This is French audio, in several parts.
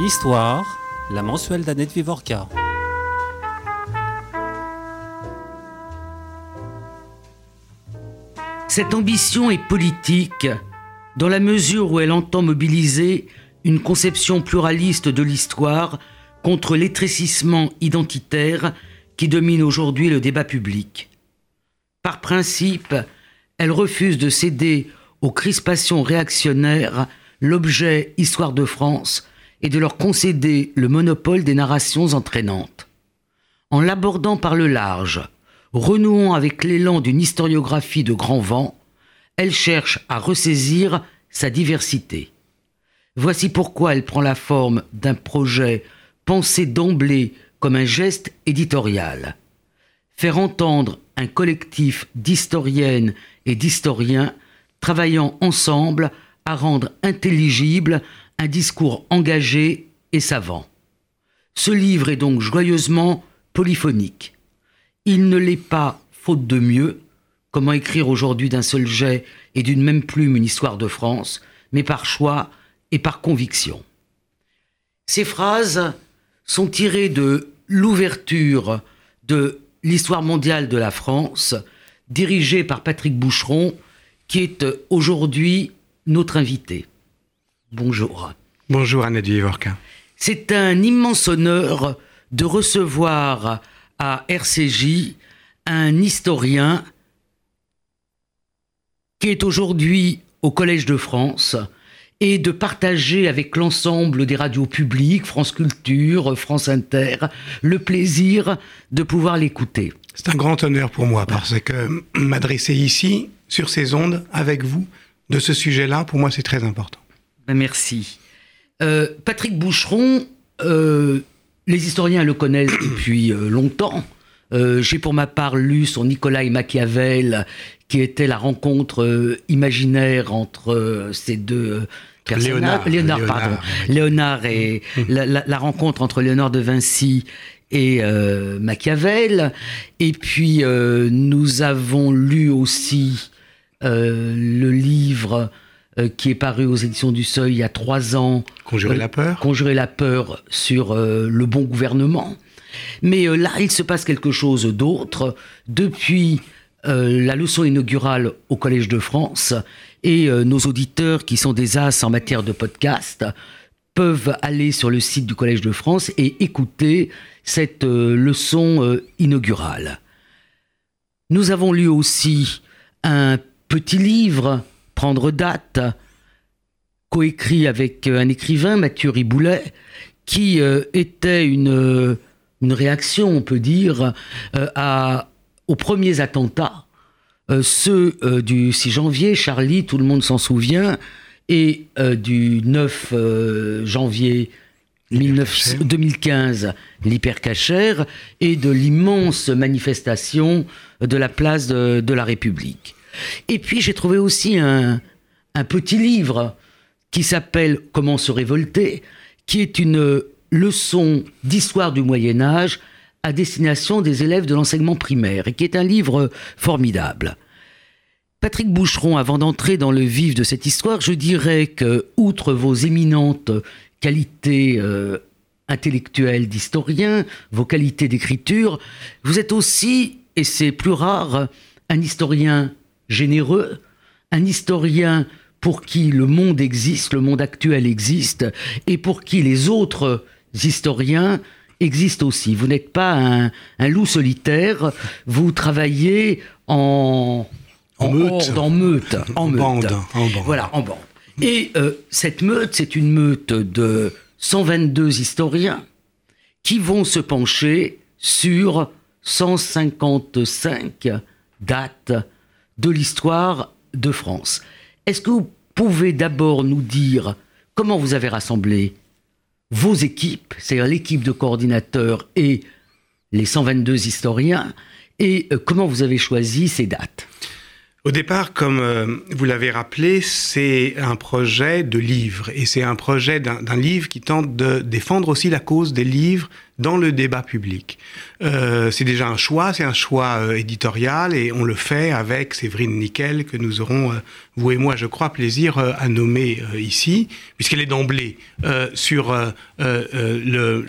Histoire, la mensuelle d'Annette Vivorca. Cette ambition est politique dans la mesure où elle entend mobiliser une conception pluraliste de l'histoire contre l'étrécissement identitaire qui domine aujourd'hui le débat public. Par principe, elle refuse de céder aux crispations réactionnaires l'objet Histoire de France et de leur concéder le monopole des narrations entraînantes. En l'abordant par le large, renouant avec l'élan d'une historiographie de grand vent, elle cherche à ressaisir sa diversité. Voici pourquoi elle prend la forme d'un projet pensé d'emblée comme un geste éditorial. Faire entendre un collectif d'historiennes et d'historiens travaillant ensemble à rendre intelligible un discours engagé et savant. Ce livre est donc joyeusement polyphonique. Il ne l'est pas faute de mieux, comment écrire aujourd'hui d'un seul jet et d'une même plume une histoire de France, mais par choix et par conviction. Ces phrases sont tirées de l'ouverture de l'histoire mondiale de la France, dirigée par Patrick Boucheron, qui est aujourd'hui notre invité. Bonjour. Bonjour Annette Vivorca. C'est un immense honneur de recevoir à RCJ un historien qui est aujourd'hui au Collège de France et de partager avec l'ensemble des radios publiques, France Culture, France Inter, le plaisir de pouvoir l'écouter. C'est un grand honneur pour moi parce que m'adresser ici, sur ces ondes, avec vous, de ce sujet-là, pour moi, c'est très important. Ben, merci. Euh, Patrick Boucheron, euh, les historiens le connaissent depuis euh, longtemps. J'ai pour ma part lu son Nicolas et Machiavel, qui était la rencontre imaginaire entre ces deux personnages. Léonard, pardon. Léonard et mmh. la, rencontre entre Léonard de Vinci et Machiavel. Et puis, nous avons lu aussi le livre euh, qui est paru aux éditions du Seuil il y a trois ans. Conjurer la peur. Conjurer la peur sur euh, le bon gouvernement. Mais euh, là, il se passe quelque chose d'autre. Depuis la leçon inaugurale au Collège de France, et nos auditeurs qui sont des as en matière de podcast peuvent aller sur le site du Collège de France et écouter cette leçon inaugurale. Nous avons lu aussi un petit livre prendre date, coécrit avec euh, un écrivain, Mathieu Riboulet, qui euh, était une, une, réaction, on peut dire, euh, à, aux premiers attentats, ceux du 6 janvier, Charlie, tout le monde s'en souvient, et du 9 janvier 2015, l'hypercachère, et de l'immense manifestation de la place de la République. Et puis j'ai trouvé aussi un, petit livre qui s'appelle Comment se révolter, qui est une leçon d'histoire du Moyen Âge à destination des élèves de l'enseignement primaire, et qui est un livre formidable. Patrick Boucheron, avant d'entrer dans le vif de cette histoire, je dirais que, outre vos éminentes qualités euh, intellectuelles d'historien, vos qualités d'écriture, vous êtes aussi, et c'est plus rare, un historien généreux, un historien pour qui le monde existe, le monde actuel existe, et pour qui les autres historiens existent aussi. Vous n'êtes pas un, loup solitaire, vous travaillez en, en, meute. en meute, en, Bande, Voilà, en bande. Et euh, cette meute, c'est une meute de 122 historiens qui vont se pencher sur 155 dates de l'histoire de France. Est-ce que vous pouvez d'abord nous dire comment vous avez rassemblé vos équipes, c'est-à-dire l'équipe de coordinateurs et les 122 historiens, et euh, comment vous avez choisi ces dates? Au départ, comme euh, vous l'avez rappelé, c'est un projet de livre et c'est un projet d'un livre qui tente de défendre aussi la cause des livres dans le débat public. Euh, c'est déjà un choix, c'est un choix euh, éditorial et on le fait avec Séverine Nickel que nous aurons, euh, vous et moi, je crois, plaisir à nommer ici, puisqu'elle est d'emblée sur le,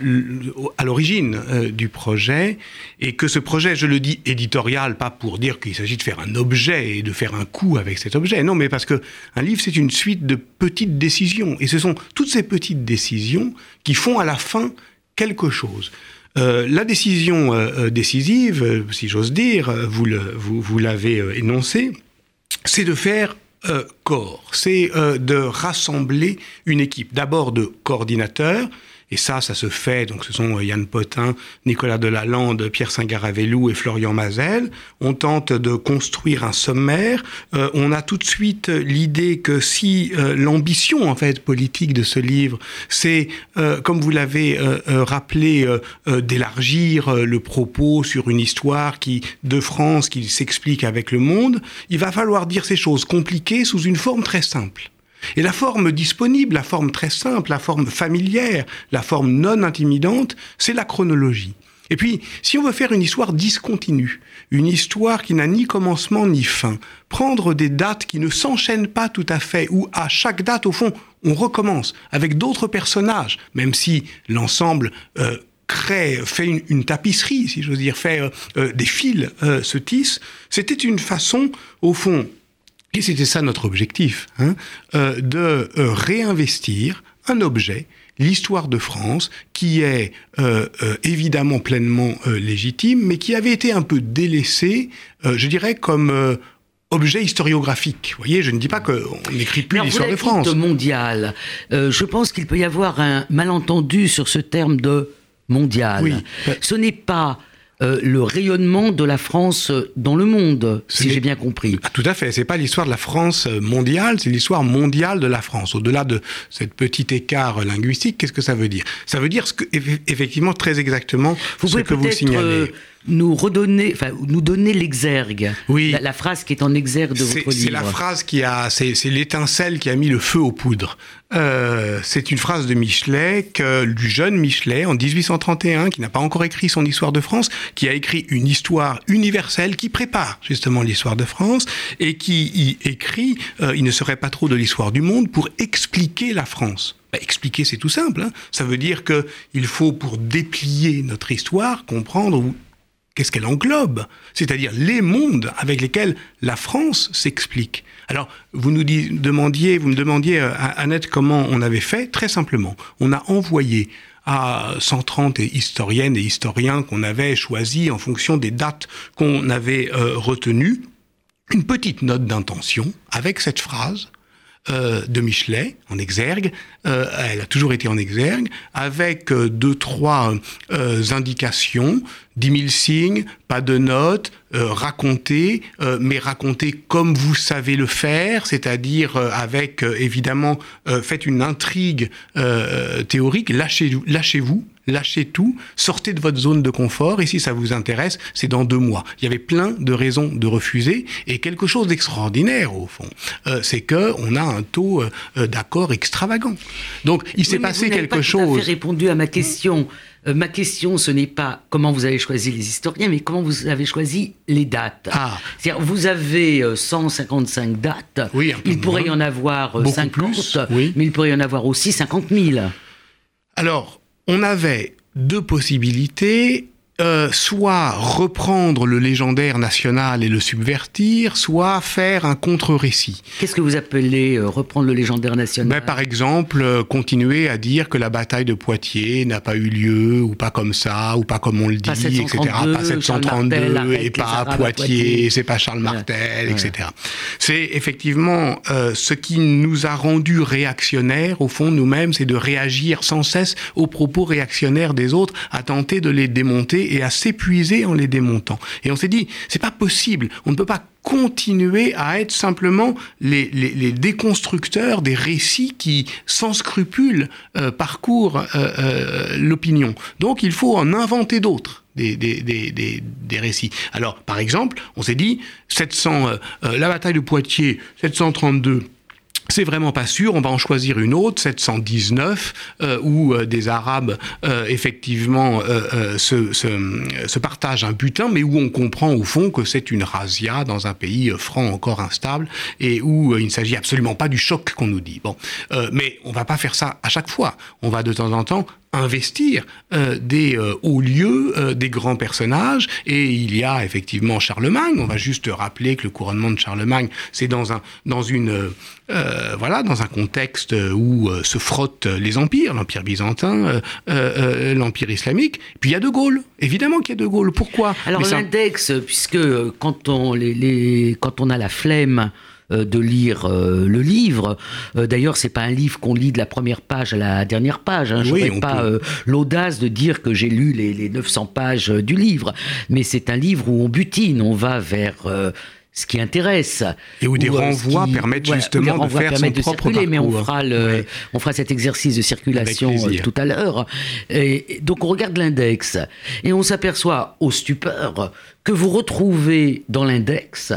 à l'origine du projet et que ce projet, je le dis éditorial, pas pour dire qu'il s'agit de faire un objet et de faire un coup avec cet objet, non, mais parce que un livre c'est une suite de petites décisions et ce sont toutes ces petites décisions qui font à la fin quelque chose. Euh, la décision euh, décisive, euh, si j'ose dire, vous, l'avez énoncé, c'est de faire corps, c'est de rassembler une équipe, d'abord de coordinateurs, et ça, ça se fait, donc ce sont Yann Potin, Nicolas Delalande, Pierre Saint-Garavelou et Florian Mazel. On tente de construire un sommaire. Euh, on a tout de suite l'idée que si euh, l'ambition en fait politique de ce livre, c'est, euh, comme vous l'avez euh, rappelé, d'élargir le propos sur une histoire qui de France qui s'explique avec le monde, il va falloir dire ces choses compliquées sous une forme très simple. Et la forme disponible, la forme très simple, la forme familière, la forme non intimidante, c'est la chronologie. Et puis, si on veut faire une histoire discontinue, une histoire qui n'a ni commencement ni fin, prendre des dates qui ne s'enchaînent pas tout à fait, ou à chaque date, au fond, on recommence avec d'autres personnages, même si l'ensemble euh, crée, fait une, tapisserie, si j'ose dire, fait euh, euh, des fils se tissent, c'était une façon, au fond, et c'était ça notre objectif, hein, euh, de euh, réinvestir un objet, l'histoire de France, qui est euh, euh, évidemment pleinement euh, légitime, mais qui avait été un peu délaissé, euh, je dirais, comme objet historiographique. Vous voyez, je ne dis pas qu'on n'écrit plus l'histoire de France. mondial. Je pense qu'il peut y avoir un malentendu sur ce terme de mondial. Oui. Ce n'est pas euh, le rayonnement de la France dans le monde, si j'ai bien compris. Ah, tout à fait. C'est pas l'histoire de la France euh, mondiale, c'est l'histoire mondiale de la France. Au-delà de cette petit écart linguistique, qu'est-ce que ça veut dire? Ça veut dire ce que, eff- effectivement très exactement Vous ce que vous signalez. euh, nous redonner, enfin, nous donner l'exergue. Oui. La, la phrase qui est en exergue de votre livre. c'est la phrase qui a, c'est l'étincelle qui a mis le feu aux poudres. Euh, c'est une phrase de Michelet, que, du jeune Michelet, en 1831, qui n'a pas encore écrit son histoire de France, qui a écrit une histoire universelle qui prépare justement l'histoire de France et qui y écrit, euh, il ne serait pas trop de l'histoire du monde pour expliquer la France. Bah, expliquer, c'est tout simple. hein. Ça veut dire que il faut, pour déplier notre histoire, comprendre où qu'est-ce qu'elle englobe, c'est-à-dire les mondes avec lesquels la France s'explique. Alors, vous nous demandiez, vous me demandiez, euh, Annette, comment on avait fait. Très simplement, on a envoyé à 130 historiennes et historiens qu'on avait choisis en fonction des dates qu'on avait euh, retenues, une petite note d'intention avec cette phrase euh, de Michelet en exergue. Euh, elle a toujours été en exergue, avec euh, deux, trois euh, indications, 10 000 signes, pas de notes, euh, raconter, mais raconter comme vous savez le faire, c'est-à-dire avec, évidemment, faites une intrigue théorique, lâchez-vous, lâchez-vous, lâchez tout, sortez de votre zone de confort, et si ça vous intéresse, c'est dans deux mois. Il y avait plein de raisons de refuser, et quelque chose d'extraordinaire, au fond, euh, c'est que on a un taux euh, euh, d'accord extravagant. Donc, il s'est Oui, passé vous quelque pas chose. fait répondu à ma question. Euh, ma question, ce n'est pas comment vous avez choisi les historiens, mais comment vous avez choisi les dates. Ah. C'est-à-dire, vous avez euh, 155 dates. Oui, un peu il pourrait y en avoir Beaucoup 50, plus, oui. mais il pourrait y en avoir aussi 50 000. Alors, on avait deux possibilités. Euh, soit reprendre le légendaire national et le subvertir, soit faire un contre-récit. Qu'est-ce que vous appelez euh, reprendre le légendaire national? Ben, par exemple, euh, continuer à dire que la bataille de Poitiers n'a pas eu lieu, ou pas comme ça, ou pas comme on le dit, Pas etc. 732, Pas 732, Charles Martel, et pas Poitiers, Poitiers. c'est pas Charles Martel, Ouais. etc. C'est effectivement ce qui nous a rendus réactionnaires, au fond, nous-mêmes, c'est de réagir sans cesse aux propos réactionnaires des autres, à tenter de les démonter et à s'épuiser en les démontant. Et on s'est dit, c'est pas possible, on ne peut pas continuer à être simplement les, déconstructeurs des récits qui, sans scrupule, euh, parcourent euh, euh, l'opinion. Donc il faut en inventer d'autres. Des, des, des, des, récits. Alors, par exemple, on s'est dit, 700, euh, euh, la bataille de Poitiers, 732, c'est vraiment pas sûr. On va en choisir une autre, 719, euh, où euh, des Arabes euh, effectivement se, se, partagent un butin, mais où on comprend au fond que c'est une razzia dans un pays franc encore instable et où il ne s'agit absolument pas du choc qu'on nous dit. Bon, mais on va pas faire ça à chaque fois. On va de temps en temps investir euh, des euh, hauts lieux, euh, des grands personnages. Et il y a effectivement Charlemagne. On va juste rappeler que le couronnement de Charlemagne, c'est dans un dans une voilà dans un contexte où se frottent les empires, l'empire byzantin, l'empire islamique. Puis il y a De Gaulle. Évidemment qu'il y a De Gaulle. Pourquoi? Alors l'index, puisque quand on les, les, quand on a la flemme euh, de lire euh, le livre. Euh, d'ailleurs, c'est pas un livre qu'on lit de la première page à la dernière page. Hein. Je n'ai pas l'audace de dire que j'ai lu les, les, 900 pages du livre, mais c'est un livre où on butine, on va vers ce qui intéresse. Et où des renvois permettent justement de faire son propre circuler, Mais on fera, le, on fera cet exercice de circulation tout à l'heure. Et donc on regarde l'index et on s'aperçoit au stupeur que vous retrouvez dans l'index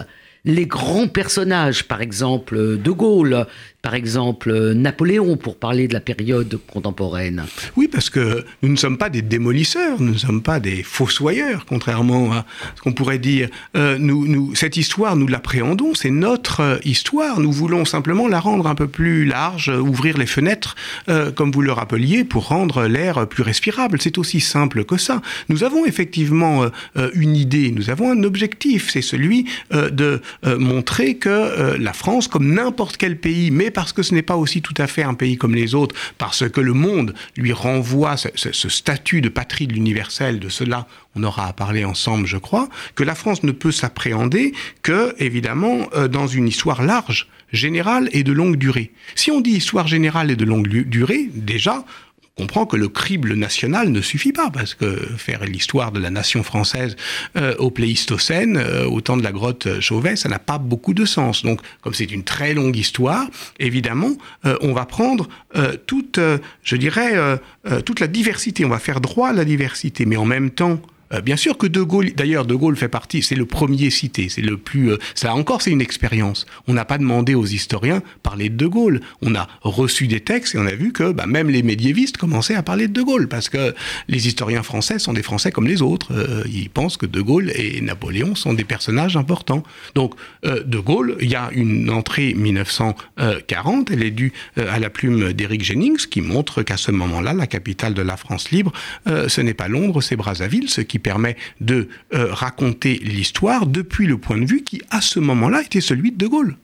les grands personnages, par exemple De Gaulle, par exemple Napoléon, pour parler de la période contemporaine Oui, parce que nous ne sommes pas des démolisseurs, nous ne sommes pas des fossoyeurs, contrairement à ce qu'on pourrait dire. Euh, nous, cette histoire, nous l'appréhendons, c'est notre euh, histoire. Nous voulons simplement la rendre un peu plus large, ouvrir les fenêtres, euh, comme vous le rappeliez, pour rendre l'air plus respirable. C'est aussi simple que ça. Nous avons effectivement une idée, nous avons un objectif, c'est celui de montrer que la France, comme n'importe quel pays, mais parce que ce n'est pas aussi tout à fait un pays comme les autres, parce que le monde lui renvoie ce, statut de patrie de l'universel, de cela on aura à parler ensemble, je crois, que la France ne peut s'appréhender que, évidemment, euh, dans une histoire large, générale et de longue durée. Si on dit histoire générale et de longue durée, déjà, comprend que le crible national ne suffit pas, parce que faire l'histoire de la nation française euh, au Pléistocène, euh, au temps de la grotte Chauvet, ça n'a pas beaucoup de sens. Donc, comme c'est une très longue histoire, évidemment, euh, on va prendre toute, je dirais, toute la diversité, on va faire droit à la diversité, mais en même temps, euh, bien sûr que De Gaulle, d'ailleurs, De Gaulle fait partie, c'est le premier cité, c'est le plus, euh, ça encore, c'est une expérience. On n'a pas demandé aux historiens parler de De Gaulle. On a reçu des textes et on a vu que bah, même les médiévistes commençaient à parler de De Gaulle parce que les historiens français sont des Français comme les autres. Euh, ils pensent que De Gaulle et Napoléon sont des personnages importants. Donc, De Gaulle, il y a une entrée 1940, elle est due à la plume d'Éric Jennings qui montre qu'à ce moment-là, la capitale de la France libre, ce n'est pas Londres, c'est Brazzaville, ce qui permet de euh, raconter l'histoire depuis le point de vue qui, à ce moment-là, était celui de De Gaulle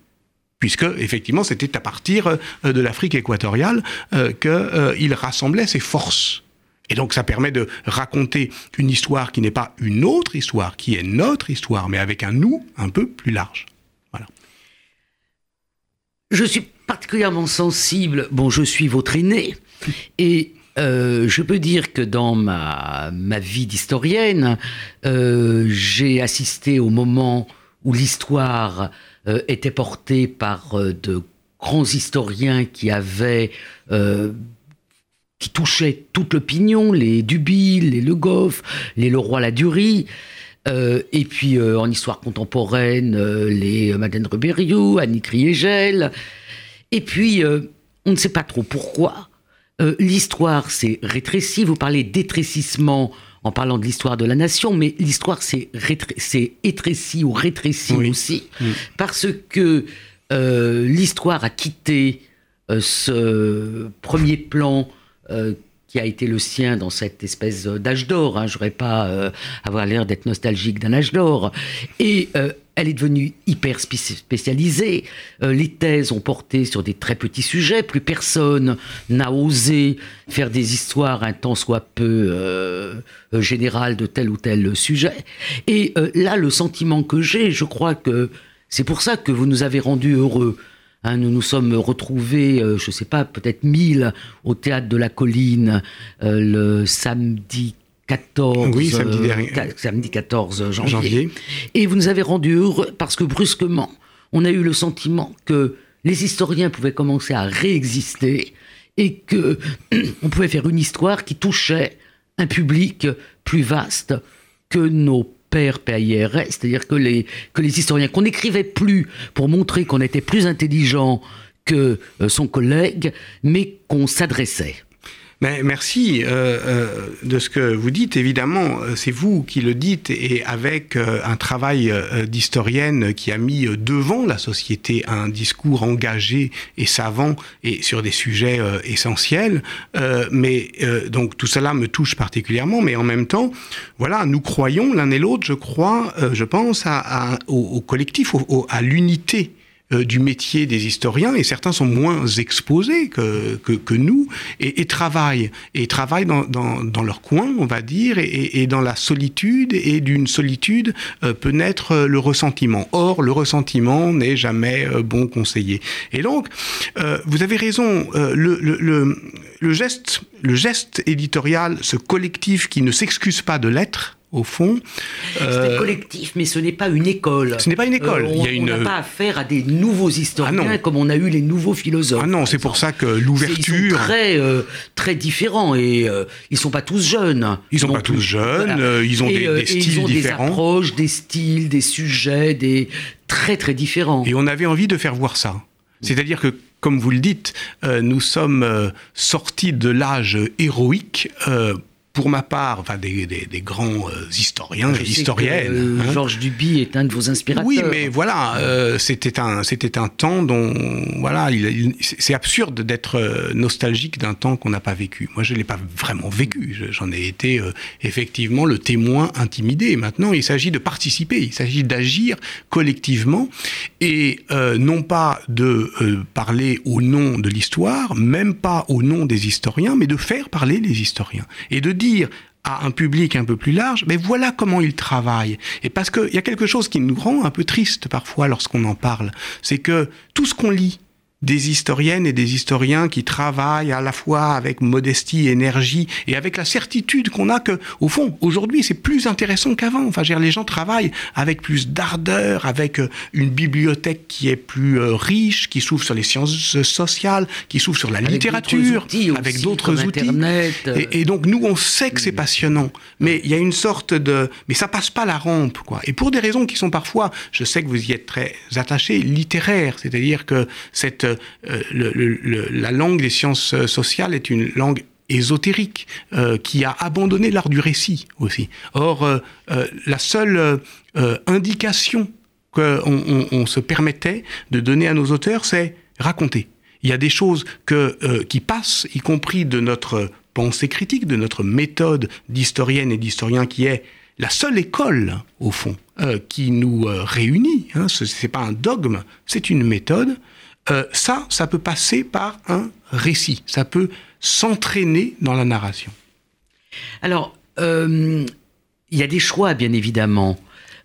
puisque effectivement c'était à partir euh, de l'Afrique équatoriale euh, qu'il rassemblait ses forces. Et donc ça permet de raconter une histoire qui n'est pas une autre histoire, qui est notre histoire, mais avec un nous un peu plus large. Voilà. Je suis particulièrement sensible, bon je suis votre aîné, et euh, je peux dire que dans ma, ma vie d'historienne, euh, j'ai assisté au moment où l'histoire euh, était portée par de grands historiens qui avaient qui touchaient toute l'opinion, les Dubil, les Le Goff, les Leroy-Ladurie. et puis en histoire contemporaine, les Madeleine Rubériou, Annie Kriegel. Et puis, on ne sait pas trop pourquoi, euh, l'histoire s'est rétrécie. Vous parlez d'étrécissement en parlant de l'histoire de la nation, mais l'histoire s'est étrécie ou rétrécie aussi, parce que euh, l'histoire a quitté euh, ce premier plan qui a été le sien dans cette espèce d'âge d'or. Hein. Je n'aurais pas avoir l'air d'être nostalgique d'un âge d'or. Et elle est devenue hyper spécialisée. Euh, les thèses ont porté sur des très petits sujets. Plus personne n'a osé faire des histoires un tant soit peu euh, générales de tel ou tel sujet. Et euh, là, le sentiment que j'ai, je crois que c'est pour ça que vous nous avez rendus heureux. Hein, nous nous sommes retrouvés, je ne sais pas, peut-être mille au théâtre de la colline le samedi 14, oui, samedi, euh, samedi 14 janvier. Et vous nous avez rendu heureux parce que brusquement, on a eu le sentiment que les historiens pouvaient commencer à réexister et que on pouvait faire une histoire qui touchait un public plus vaste que nos pères PAIRS, c'est-à-dire que les, que les historiens, qu'on n'écrivait plus pour montrer qu'on était plus intelligent que son collègue, mais qu'on s'adressait. Mais merci euh, euh, de ce que vous dites. Évidemment, euh, c'est vous qui le dites et avec un travail d'historienne qui a mis devant la société un discours engagé et savant et sur des sujets essentiels. mais donc tout cela me touche particulièrement. Mais en même temps, voilà, nous croyons l'un et l'autre, je crois, je pense à, au, collectif, à l'unité euh, du métier des historiens, et certains sont moins exposés que, que, nous, et, et, travaillent, et travaillent dans, dans, dans, leur coin, on va dire, et, et dans la solitude, et d'une solitude euh, peut naître euh, le ressentiment. Or, le ressentiment n'est jamais bon conseiller. Et donc, vous avez raison, le, le, le, le, geste, le geste éditorial, ce collectif qui ne s'excuse pas de l'être, au fond. C'est euh, collectif, mais ce n'est pas une école. Ce n'est pas une école. Euh, on n'a pas affaire à des nouveaux historiens ah comme on a eu les nouveaux philosophes. Ah non, c'est pour ça que l'ouverture. Ils sont très, euh, très différents et ils sont pas tous jeunes. Ils sont pas tous jeunes. ils ont des, des styles ils ont différents. Des approches, des styles, des sujets, des très très différents. Et on avait envie de faire voir ça. C'est-à-dire que comme vous le dites, nous sommes sortis de l'âge héroïque pour ma part, enfin des, des, des grands euh, historiens et historiennes. Euh, hein. Georges Duby est un de vos inspirateurs. Oui, mais voilà, euh, c'était un c'était un temps dont voilà, il, c'est absurde d'être euh, nostalgique d'un temps qu'on n'a pas vécu. Moi, je l'ai pas vraiment vécu. J'en ai été effectivement le témoin intimidé. Maintenant, il s'agit de participer, il s'agit d'agir collectivement et non pas de parler au nom de l'histoire, même pas au nom des historiens, mais de faire parler les historiens et de dire à un public un peu plus large, mais voilà comment il travaille. Et parce qu'il y a quelque chose qui nous rend un peu triste parfois lorsqu'on en parle, c'est que tout ce qu'on lit, des historiennes et des historiens qui travaillent à la fois avec modestie, énergie et avec la certitude qu'on a que, au fond, aujourd'hui, c'est plus intéressant qu'avant. Enfin, les gens travaillent avec plus d'ardeur, avec euh, une bibliothèque qui est plus euh, riche, qui s'ouvre sur les sciences sociales, qui s'ouvre sur la littérature, avec d'autres outils. Et, et, donc, nous, on sait que c'est passionnant, mais il y a une sorte de, mais ça passe pas la rampe, quoi. Et pour des raisons qui sont parfois, je sais que vous y êtes très attachés, littéraires, c'est-à-dire que cette euh, la langue des sciences sociales est une langue ésotérique euh, qui a abandonné l'art du récit aussi. Or, euh, la seule indication qu'on on, se permettait de donner à nos auteurs, c'est raconter. Il y a des choses qui passent, y compris de notre pensée critique, de notre méthode d'historienne et d'historien qui est la seule école, au fond, qui nous réunit. Hein, Ce n'est pas un dogme, c'est une méthode. Euh, ça, ça peut passer par un récit, ça peut s'entraîner dans la narration. Alors, euh, il y a des choix, bien évidemment,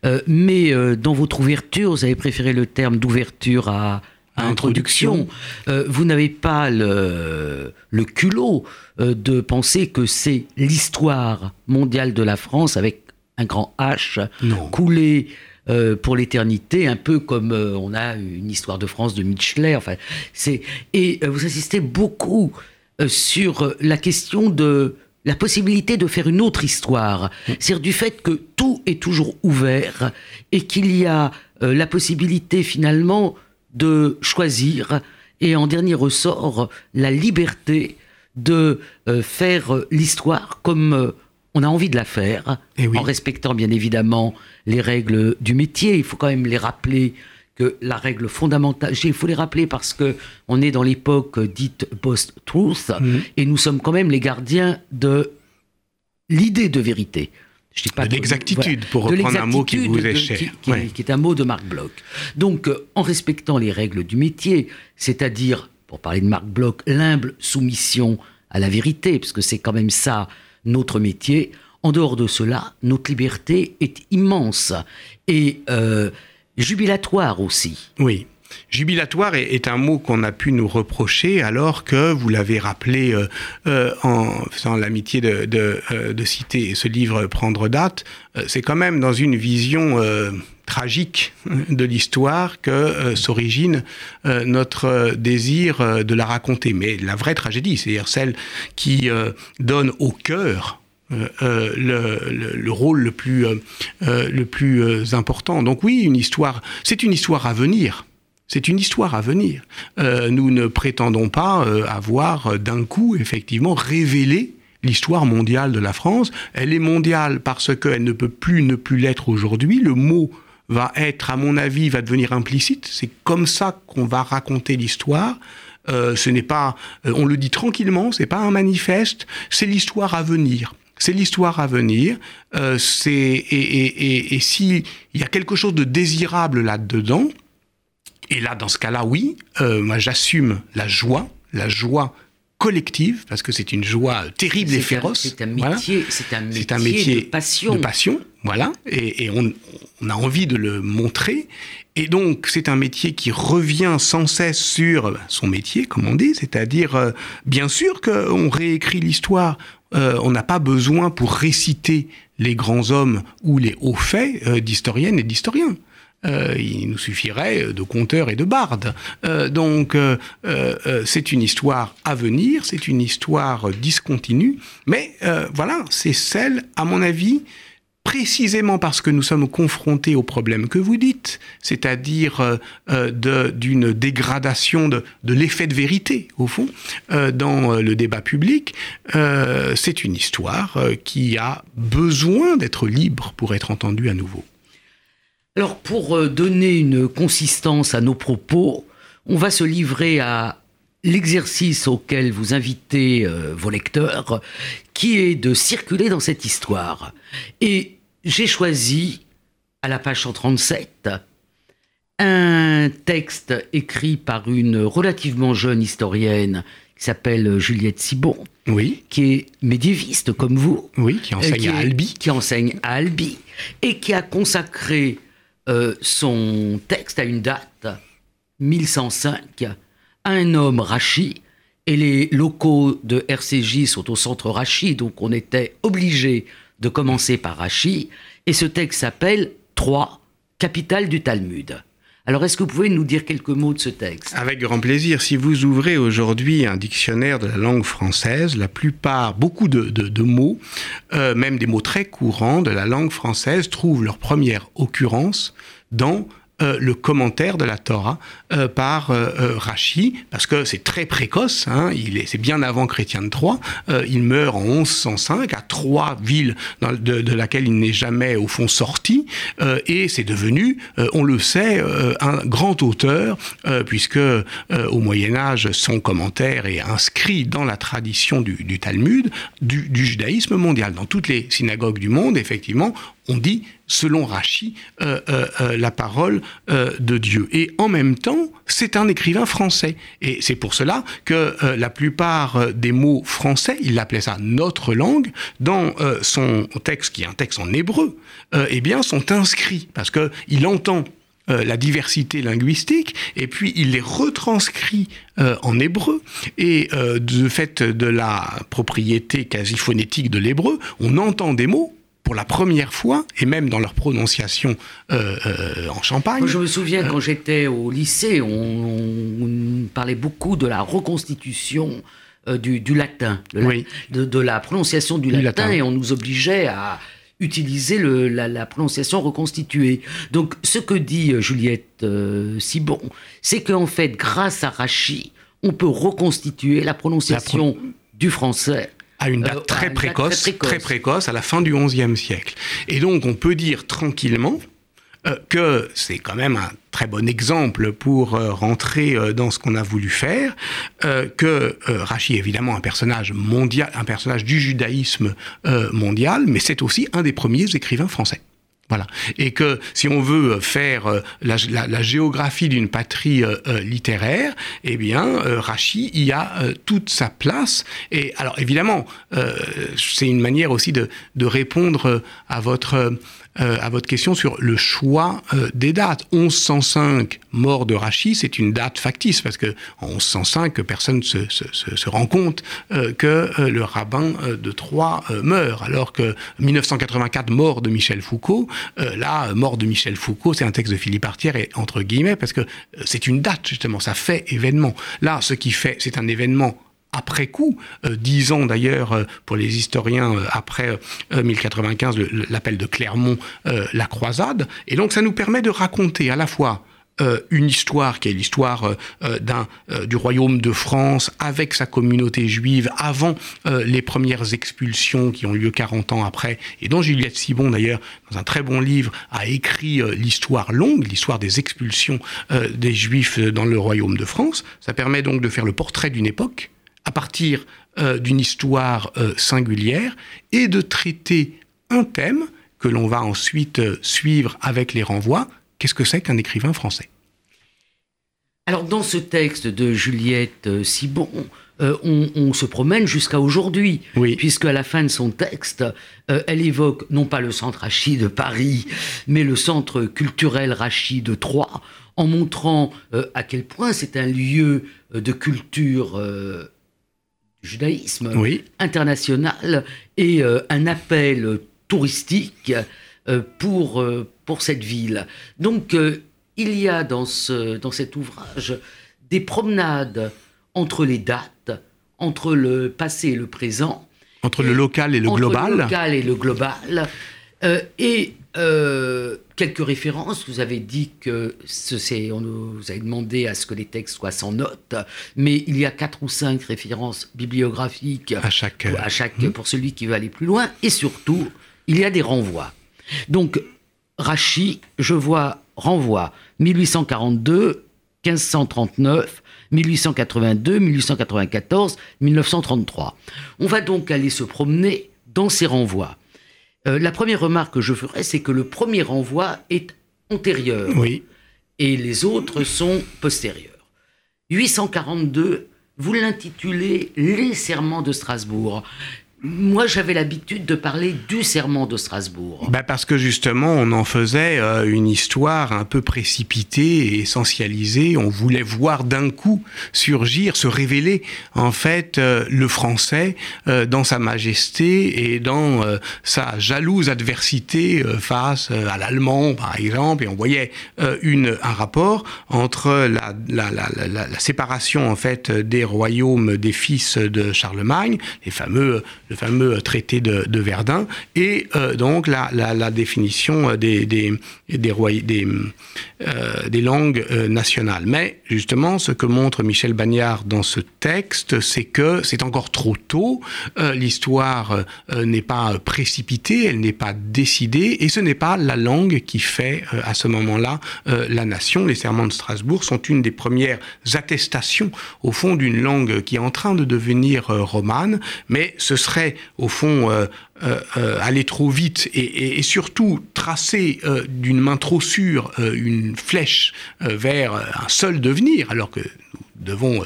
euh, mais dans votre ouverture, vous avez préféré le terme d'ouverture à, introduction. vous n'avez pas le, le culot de penser que c'est l'histoire mondiale de la France avec un grand H coulé euh, pour l'éternité, un peu comme euh, on a une histoire de France de Michelet. Enfin, c'est et euh, vous insistez beaucoup sur la question de la possibilité de faire une autre histoire, c'est-à-dire du fait que tout est toujours ouvert et qu'il y a la possibilité finalement de choisir et en dernier ressort la liberté de faire l'histoire comme on a envie de la faire, eh en respectant bien évidemment les règles du métier. Il faut quand même les rappeler que la règle fondamentale, il faut les rappeler parce que on est dans l'époque dite post-truth mhm. et nous sommes quand même les gardiens de l'idée de vérité. Je dis pas de l'exactitude, pour reprendre un mot qui vous est cher. Qui, qui, est un mot de Marc Bloch. Donc, euh, en respectant les règles du métier, c'est-à-dire, pour parler de Marc Bloch, l'humble soumission à la vérité, parce que c'est quand même ça notre métier. En dehors de cela, notre liberté est immense et euh, jubilatoire aussi. Oui. Jubilatoire est, un mot qu'on a pu nous reprocher alors que, vous l'avez rappelé euh, euh, en faisant l'amitié de, de, citer ce livre Prendre date, c'est quand même dans une vision tragique de l'histoire que s'origine notre désir de la raconter. Mais la vraie tragédie, c'est-à-dire celle qui donne au cœur le, le, rôle le plus, le plus important. Donc oui, une histoire, c'est une histoire à venir C'est une histoire à venir. nous ne prétendons pas avoir d'un coup effectivement révélé l'histoire mondiale de la France. Elle est mondiale parce qu'elle ne peut plus ne plus l'être aujourd'hui. Le mot va être, à mon avis, va devenir implicite. C'est comme ça qu'on va raconter l'histoire. Euh, ce n'est pas, euh, on le dit tranquillement, c'est pas un manifeste, c'est l'histoire à venir. C'est l'histoire à venir. Euh, c'est et, et, et, si il y a quelque chose de désirable là-dedans, et là dans ce cas-là, oui, moi j'assume la joie, la joie collective, parce que c'est une joie terrible et féroce. C'est un métier, c'est un, métier de passion. De passion, voilà. Et, on, a envie de le montrer. Et donc, c'est un métier qui revient sans cesse sur son métier, comme on dit, c'est-à-dire, euh, bien sûr qu'on réécrit l'histoire. Euh, on n'a pas besoin pour réciter les grands hommes ou les hauts faits euh, d'historiennes et d'historiens. Euh, il nous suffirait de conteurs et de bardes. Euh, donc euh, c'est une histoire à venir, c'est une histoire discontinue, mais voilà, c'est celle, à mon avis, précisément parce que nous sommes confrontés au problème que vous dites, c'est-à-dire d'une dégradation de, de l'effet de vérité, au fond, dans le débat public, c'est une histoire qui a besoin d'être libre pour être entendue à nouveau. Alors pour euh, donner une consistance à nos propos, on va se livrer à l'exercice auquel vous invitez euh, vos lecteurs, qui est de circuler dans cette histoire. Et j'ai choisi, à la page 137, un texte écrit par une relativement jeune historienne qui s'appelle Juliette Sibon, oui. qui est médiéviste comme vous. Oui, qui enseigne euh, à Albi. Qui enseigne à Albi, et qui a consacré euh, son texte a une date, 1105, un homme Rachi, et les locaux de RCJ sont au centre Rachi, donc on était obligé de commencer par Rachi, et ce texte s'appelle 3, capitale du Talmud. Alors, est-ce que vous pouvez nous dire quelques mots de ce texte? Avec grand plaisir. Si vous ouvrez aujourd'hui un dictionnaire de la langue française, la plupart, beaucoup de, mots, euh, même des mots très courants de la langue française, trouvent leur première occurrence dans euh, le commentaire de la Torah euh, par euh, Rachi, parce que c'est très précoce, hein, il est, c'est bien avant Chrétien de Troyes, il meurt en 1105 à trois villes dans, de, laquelle il n'est jamais au fond sorti, et c'est devenu, on le sait, un grand auteur, puisque au Moyen Âge, son commentaire est inscrit dans la tradition du, du Talmud, du, du judaïsme mondial. Dans toutes les synagogues du monde, effectivement, on dit, selon Rachi, euh, euh, euh, la parole de Dieu. Et en même temps, c'est un écrivain français. Et c'est pour cela que la plupart des mots français, il appelait ça notre langue, dans son texte, qui est un texte en hébreu, eh bien, sont inscrits. Parce qu'il entend la diversité linguistique, et puis il les retranscrit en hébreu, et de fait de la propriété quasi phonétique de l'hébreu, on entend des mots pour la première fois, et même dans leur prononciation euh, euh, en Champagne. je me souviens quand j'étais au lycée, on, parlait beaucoup de la reconstitution euh, du, latin, de, la, prononciation du, latin, et on nous obligeait à utiliser la, prononciation reconstituée. Donc ce que dit Juliette Sibon, c'est qu'en fait, grâce à Rachi, on peut reconstituer la prononciation du français à une date, très, précoce, très, précoce, à la fin du XIe siècle. Et donc on peut dire tranquillement euh, que c'est quand même un très bon exemple pour euh, rentrer euh, dans ce qu'on a voulu faire, que Rachi est évidemment un personnage mondial, un personnage du judaïsme mondial, mais c'est aussi un des premiers écrivains français. Voilà. Et que si on veut faire euh, la, géographie d'une patrie euh, euh, littéraire, eh bien, Rachi y a toute sa place. Et alors, évidemment, c'est une manière aussi de répondre à votre euh, à votre question sur le choix euh, des dates. 1105, mort de Rachi, c'est une date factice, parce que en 1105, personne ne se, se, rend compte euh, que le rabbin de Troyes meurt, alors que 1984, mort de Michel Foucault, là, mort de Michel Foucault, c'est un texte de Philippe Artière, et entre guillemets, parce que c'est une date, justement, ça fait événement. Là, ce qui fait, c'est un événement après coup, euh, dix ans d'ailleurs euh, pour les historiens euh, après 1095, l'appel de Clermont, la croisade. Et donc ça nous permet de raconter à la fois une histoire qui est l'histoire d'un du royaume de France avec sa communauté juive avant les premières expulsions qui ont eu lieu 40 ans après, et dont Juliette Sibon d'ailleurs, dans un très bon livre, a écrit l'histoire longue, l'histoire des expulsions des juifs dans le royaume de France. Ça permet donc de faire le portrait d'une époque à partir d'une histoire singulière et de traiter un thème que l'on va ensuite euh, suivre avec les renvois. Qu'est-ce que c'est qu'un écrivain français? Alors dans ce texte de Juliette euh, Sibon, euh, on, se promène jusqu'à aujourd'hui, oui. puisque à la fin de son texte, elle évoque non pas le centre Rachi de Paris, mais le centre culturel Rachi de Troyes, en montrant à quel point c'est un lieu de culture judaïsme international et un appel touristique euh, pour, euh, pour cette ville. Donc, euh, il y a dans, ce, dans cet ouvrage des promenades entre les dates, entre le passé et le présent. Entre le local et le global. Le local et le global. et quelques références. Vous avez dit que ce, on nous avait demandé à ce que les textes soient sans notes, mais il y a quatre ou cinq références bibliographiques à chaque, à chaque hmm. pour celui qui veut aller plus loin. Et surtout, il y a des renvois. Donc, Rachi, je vois renvoi 1842, 1539, 1882, 1894, 1933. On va donc aller se promener dans ces renvois. Euh, la première remarque que je ferai, c'est que le premier renvoi est antérieur. Oui. Et les autres sont postérieurs. 842, vous l'intitulez Les serments de Strasbourg. Moi, j'avais l'habitude de parler du serment de Strasbourg. Ben parce que justement, on en faisait euh, une histoire un peu précipitée et essentialisée. On voulait voir d'un coup surgir, se révéler, en fait, euh, le français euh, dans sa majesté et dans sa jalouse adversité face à l'allemand, par exemple. Et on voyait une, un rapport entre la, la, la, la, séparation, en fait, des royaumes des fils de Charlemagne, les fameux le fameux traité de, Verdun, et euh, donc la, définition des, des, des, euh, des, langues euh, nationales. Mais justement, ce que montre Michel Bagnard dans ce texte, c'est que c'est encore trop tôt, l'histoire n'est pas précipitée, elle n'est pas décidée, et ce n'est pas la langue qui fait à ce moment-là la nation. Les serments de Strasbourg sont une des premières attestations, au fond, d'une langue qui est en train de devenir romane, mais ce serait au fond, euh, euh, euh, aller trop vite et, surtout tracer d'une main trop sûre une flèche vers un seul devenir, alors que nous devons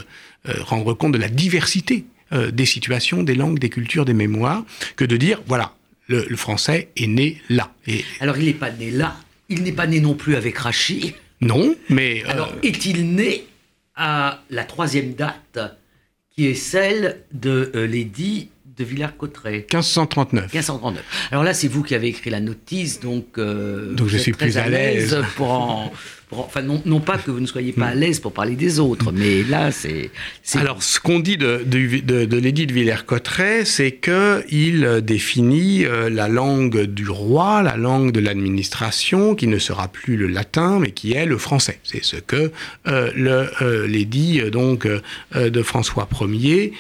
rendre compte de la diversité des situations, des langues, des cultures, des mémoires, que de dire, voilà, le, français est né là. Et... Alors il n'est pas né là, il n'est pas né non plus avec Rachid. Non, mais... Alors est-il né à la troisième date, qui est celle de l'édit de Villers-Cotterêts. 1539. 1539. Alors là, c'est vous qui avez écrit la notice, donc, euh, donc je suis plus à l'aise pour en, enfin, non, pas que vous ne soyez pas à l'aise pour parler des autres, mais là, c'est. Alors, ce qu'on dit de, de, de, l'édit de Villers-Cotterêts, c'est qu'il définit euh, la langue du roi, la langue de l'administration, qui ne sera plus le latin, mais qui est le français. C'est ce que euh, euh, l'édit donc de François Ier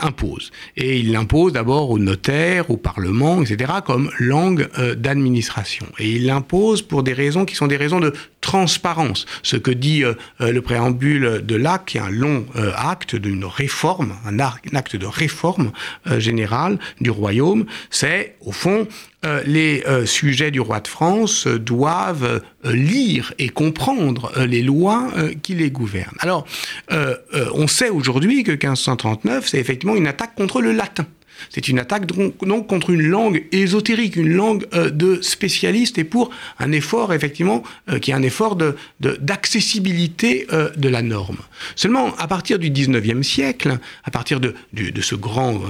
impose. Et il l'impose d'abord aux notaires, au Parlement, etc., comme langue d'administration. Et il l'impose pour des raisons qui sont des raisons de transparence. Ce que dit euh, euh, le préambule de l'acte, qui est un long euh, acte d'une réforme, un, acte de réforme générale du royaume, c'est au fond les sujets du roi de France doivent lire et comprendre les lois qui les gouvernent. Alors, on sait aujourd'hui que 1539, c'est effectivement une attaque contre le latin. C'est une attaque donc, contre une langue ésotérique, une langue euh, de spécialistes et pour un effort effectivement euh, qui est un effort d'accessibilité euh, de la norme. Seulement à partir du 19e siècle, à partir de, ce grand,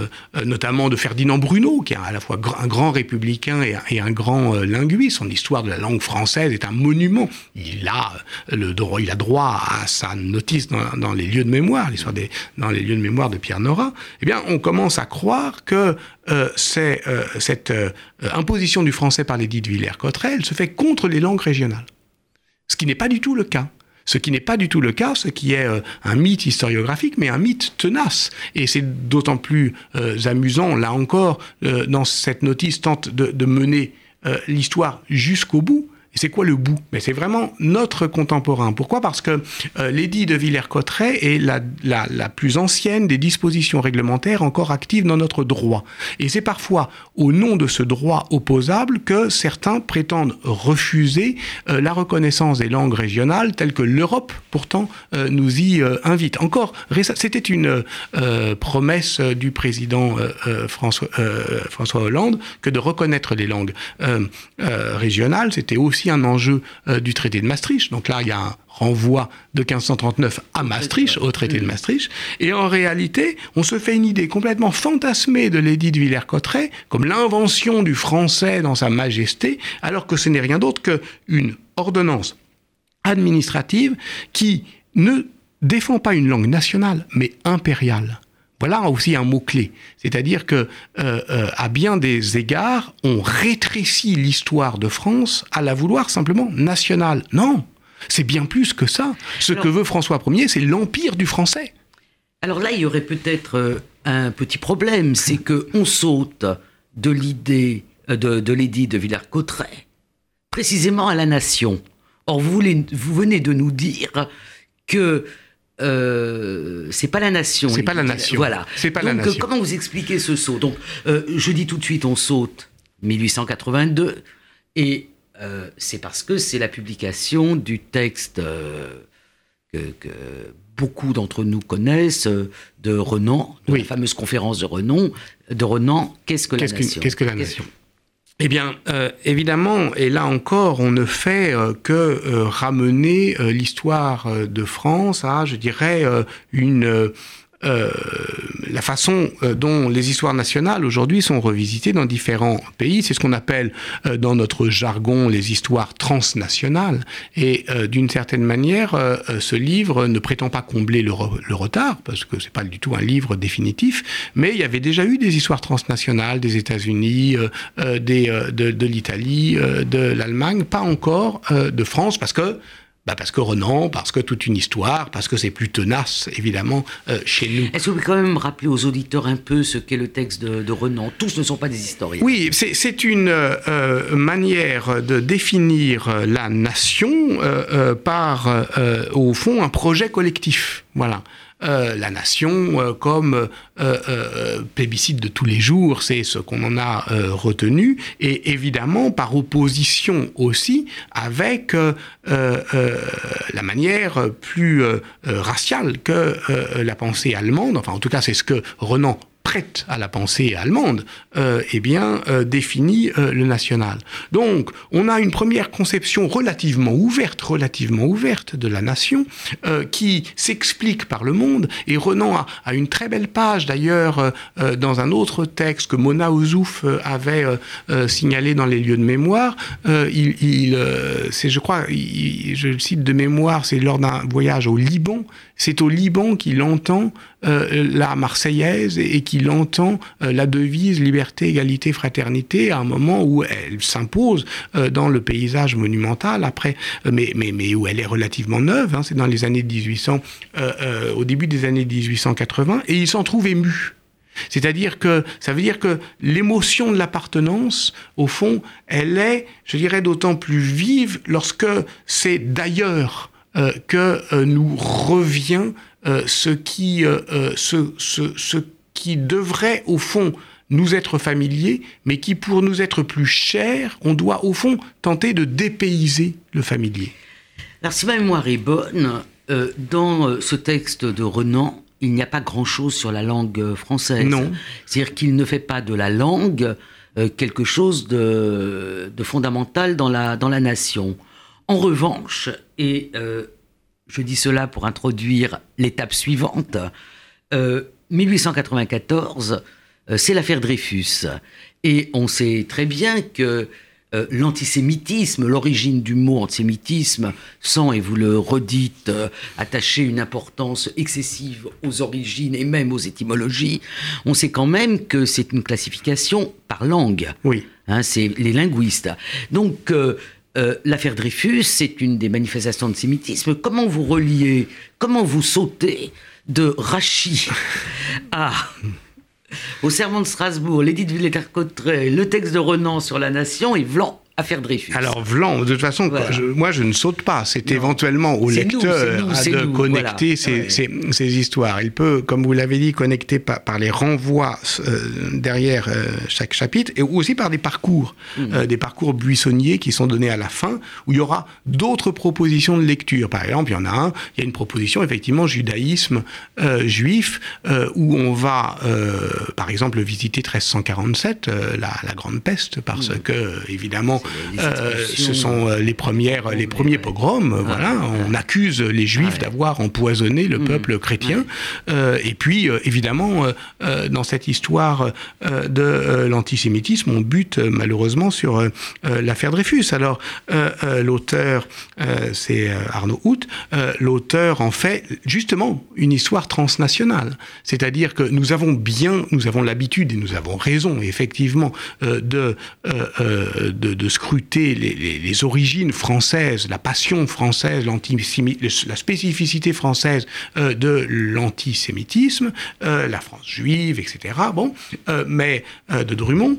notamment de Ferdinand Bruno, qui est à la fois un grand républicain et, un grand linguiste, son histoire de la langue française est un monument. Il a, le, droit à sa notice dans, les lieux de mémoire, l'histoire dans les lieux de mémoire de Pierre Nora. Eh bien, on commence à croire que euh, euh, cette euh, imposition du français par l'édit de Villers-Cotterêts se fait contre les langues régionales. Ce qui n'est pas du tout le cas. Ce qui n'est pas du tout le cas, ce qui est euh, un mythe historiographique, mais un mythe tenace. Et c'est d'autant plus euh, amusant, là encore, euh, dans cette notice tente de mener l'histoire jusqu'au bout, c'est quoi le bout? Mais c'est vraiment notre contemporain. Pourquoi? Parce que euh, l'édit de Villers-Cotterêts est la, plus ancienne des dispositions réglementaires encore actives dans notre droit. Et c'est parfois au nom de ce droit opposable que certains prétendent refuser euh, la reconnaissance des langues régionales telles que l'Europe pourtant euh, nous y invite. Encore, c'était une promesse du président François, François Hollande que de reconnaître les langues régionales. C'était aussi un enjeu euh, du traité de Maastricht. Donc là, il y a un renvoi de 1539 à Maastricht, au traité de Maastricht. Et en réalité, on se fait une idée complètement fantasmée de l'édit de Villers-Cotterêts comme l'invention du français dans sa majesté, alors que ce n'est rien d'autre qu'une ordonnance administrative qui ne défend pas une langue nationale, mais impériale. Voilà aussi un mot-clé. C'est-à-dire que, euh, euh, à bien des égards, on rétrécit l'histoire de France à la vouloir simplement nationale. Non, c'est bien plus que ça. Ce que veut François Ier, c'est l'empire du français. Alors là, il y aurait peut-être euh, un petit problème, c'est que on saute de l'idée de, l'édit de Villers-Cotterêts précisément à la nation. Or, vous, vous venez de nous dire que euh, c'est pas la nation. C'est pas la nation. Voilà. C'est pas Donc, la nation. comment vous expliquez ce saut? Donc, euh, je dis tout de suite, on saute 1882, et euh, c'est parce que c'est la publication du texte que, beaucoup d'entre nous connaissent de Renan, de la fameuse conférence de Renan. De Renan, qu'est-ce que la nation? Qu'est-ce que la nation? Eh bien, euh, évidemment, et là encore, on ne fait euh, que euh, ramener l'histoire de France à, je dirais, une euh, la façon euh, dont les histoires nationales aujourd'hui sont revisitées dans différents pays. C'est ce qu'on appelle euh, dans notre jargon les histoires transnationales. Et d'une certaine manière, ce livre ne prétend pas combler le, retard, parce que c'est pas du tout un livre définitif, mais il y avait déjà eu des histoires transnationales des États-Unis, de, de l'Italie, de l'Allemagne, pas encore de France, parce que bah parce que Renan, parce que toute une histoire, parce que c'est plus tenace, évidemment, euh, chez nous. Est-ce que vous pouvez quand même rappeler aux auditeurs un peu ce qu'est le texte de, Renan? Tous ne sont pas des historiens. Oui, c'est une euh, manière de définir la nation euh, par, au fond, un projet collectif. Voilà. Euh, la nation euh, comme euh, plébiscite de tous les jours, c'est ce qu'on en a retenu, et évidemment par opposition aussi avec la manière plus raciale que la pensée allemande, enfin en tout cas c'est ce que Renan prête à la pensée allemande, euh, eh bien, euh, définit euh, le national. Donc, on a une première conception relativement ouverte, relativement ouverte de la nation, qui s'explique par le monde. Et Renan a, une très belle page, d'ailleurs, dans un autre texte que Mona Ouzouf avait signalé dans les lieux de mémoire. il, c'est, je crois, je le cite de mémoire, c'est lors d'un voyage au Liban. C'est au Liban qu'il entend la Marseillaise et, et qui il entend euh, la devise liberté, égalité, fraternité à un moment où elle s'impose euh, dans le paysage monumental, après, euh, mais, mais, mais où elle est relativement neuve, hein, c'est dans les années 1800, au début des années 1880, et il s'en trouve ému. C'est-à-dire que ça veut dire que l'émotion de l'appartenance, au fond, elle est, je dirais, d'autant plus vive lorsque c'est d'ailleurs que nous revient ce qui, ce, ce, ce qui devrait au fond nous être familier, mais qui pour nous être plus cher, on doit au fond tenter de dépayser le familier. Alors si ma mémoire est bonne, euh, dans euh, ce texte de Renan, il n'y a pas grand-chose sur la langue euh, française. Non. C'est-à-dire qu'il ne fait pas de la langue quelque chose de, fondamental dans la, dans la nation. En revanche, et je dis cela pour introduire l'étape suivante, 1894, euh, c'est l'affaire Dreyfus. Et on sait très bien que euh, l'antisémitisme, l'origine du mot antisémitisme, sans, et vous le redites, euh, attacher une importance excessive aux origines et même aux étymologies, on sait quand même que c'est une classification par langue. Oui. Hein, c'est les linguistes. Donc, l'affaire Dreyfus, c'est une des manifestations de sémitisme. Comment vous reliez, comment vous sautez de Rachi à au serment de Strasbourg, l'édit de Villers-Cotterêts, le texte de Renan sur la nation et Vlan affaire Dreyfus. Alors, Vlan, de toute façon, moi, je ne saute pas. C'est éventuellement au lecteur de connecter ces, histoires. Il peut, comme vous l'avez dit, connecter par, les renvois euh, derrière euh, chaque chapitre, et aussi par des parcours, mmh. euh, des parcours buissonniers qui sont donnés à la fin, où il y aura d'autres propositions de lecture. Par exemple, il y en a un, il y a une proposition, effectivement, judaïsme juif, où on va, par exemple, visiter 1347, la, la, Grande Peste, parce mmh. que, évidemment, euh, ce sont euh, les premières, les premiers pogroms. Ah, voilà, on accuse les Juifs d'avoir empoisonné le mmh. peuple chrétien. Euh, et puis, évidemment, dans cette histoire de l'antisémitisme, on bute malheureusement sur l'affaire Dreyfus. Alors, l'auteur, c'est Arnaud Hout, l'auteur en fait justement une histoire transnationale. C'est-à-dire que nous avons bien, nous avons l'habitude et nous avons raison, effectivement, de, de, de scruter les, origines françaises, la passion française, la spécificité française euh, de l'antisémitisme, euh, la France juive, etc. Bon, euh, mais de Drummond.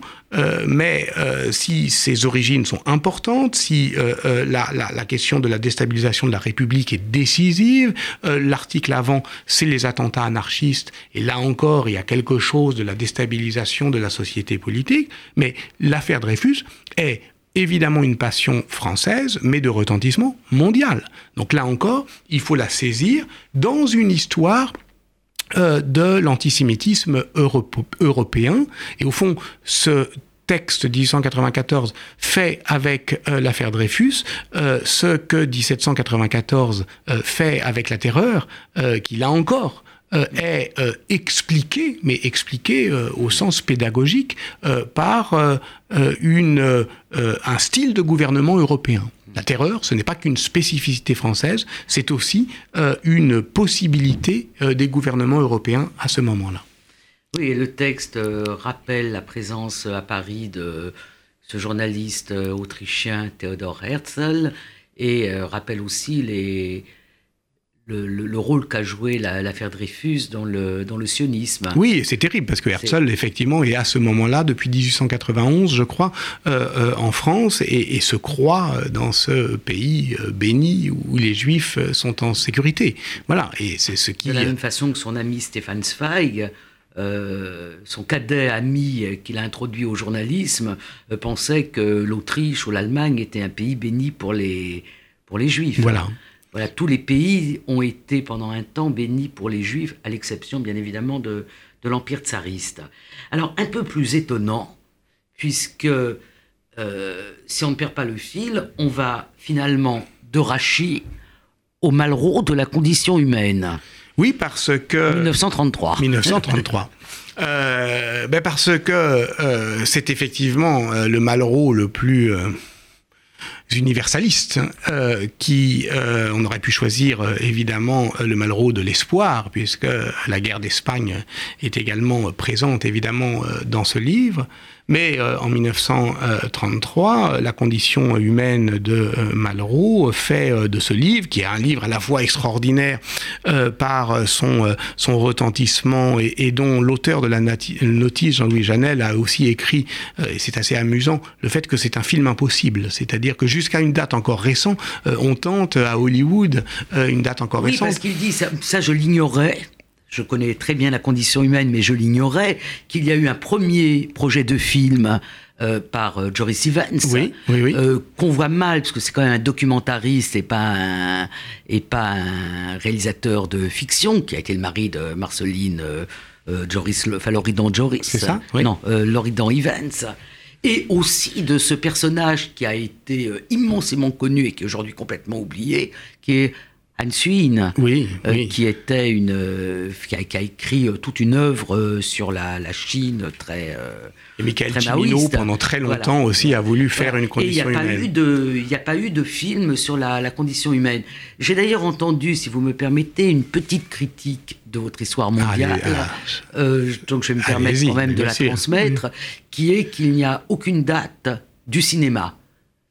Mais si ces origines sont importantes, si la, la, question de la déstabilisation de la République est décisive, l'article avant, c'est les attentats anarchistes, et là encore, il y a quelque chose de la déstabilisation de la société politique, mais l'affaire Dreyfus est évidemment une passion française, mais de retentissement mondial. Donc là encore, il faut la saisir dans une histoire euh, de l'antisémitisme européen. Et au fond, ce texte 1894 fait avec euh, l'affaire Dreyfus, euh, ce que 1794 fait avec la terreur, qui là encore euh, est euh, expliqué, mais expliqué euh, au sens pédagogique, par une, un style de gouvernement européen. La terreur, ce n'est pas qu'une spécificité française, c'est aussi une possibilité des gouvernements européens à ce moment-là. Oui, et le texte rappelle la présence à Paris de ce journaliste autrichien Theodor Herzl et rappelle aussi les, le, rôle qu'a joué l'affaire Dreyfus dans le, dans le sionisme. Oui, c'est terrible parce que Herzl, effectivement, est à ce moment-là, depuis 1891, je crois, euh, euh, en France et, se croit dans ce pays euh, béni où les Juifs sont en sécurité. Voilà, et c'est ce qui. De la même façon que son ami Stéphane Zweig. son cadet ami qu'il a introduit au journalisme pensait que l'Autriche ou l'Allemagne était un pays béni pour les, pour les juifs. Voilà. Voilà, tous les pays ont été pendant un temps bénis pour les juifs, à l'exception bien évidemment de, l'Empire tsariste. Alors un peu plus étonnant, puisque euh, si on ne perd pas le fil, on va finalement de Rachi au Malraux de la condition humaine. Oui, parce que... 1933. 1933. Euh, ben parce que euh, c'est effectivement le Malraux le plus universalistes, euh, qui, euh, on aurait pu choisir euh, évidemment le Malraux de l'espoir, puisque la guerre d'Espagne est également présente évidemment dans ce livre. Mais euh, en 1933, la condition humaine de euh, Malraux fait euh, de ce livre, qui est un livre à la fois extraordinaire par son, son retentissement et, dont l'auteur de la notice, Jean-Louis Janel, a aussi écrit, et c'est assez amusant, le fait que c'est un film impossible. C'est-à-dire que jusqu'à une date encore récente, on tente à Hollywood une date encore oui, récente. parce qu'il dit, ça, ça je l'ignorais, je connais très bien la condition humaine, mais je l'ignorais, qu'il y a eu un premier projet de film euh, par euh, Joris Evans, euh, qu'on voit mal, parce que c'est quand même un documentariste et pas un, et pas un réalisateur de fiction, qui a été le mari de Marceline Joris, enfin Loridan Joris. C'est ça Non, Loridan Evans. Et aussi de ce personnage qui a été immensément connu et qui est aujourd'hui complètement oublié, qui est Anne Suine, oui, euh, qui était une, euh, qui, a, écrit euh, toute une œuvre sur la, Chine très. et Michael Cimino, pendant très longtemps aussi, a voulu faire une condition humaine. Il n'y a pas eu de film sur la, condition humaine. J'ai d'ailleurs entendu, si vous me permettez, une petite critique de votre histoire mondiale. donc je vais me permettre quand même de la transmettre, qui est qu'il n'y a aucune date du cinéma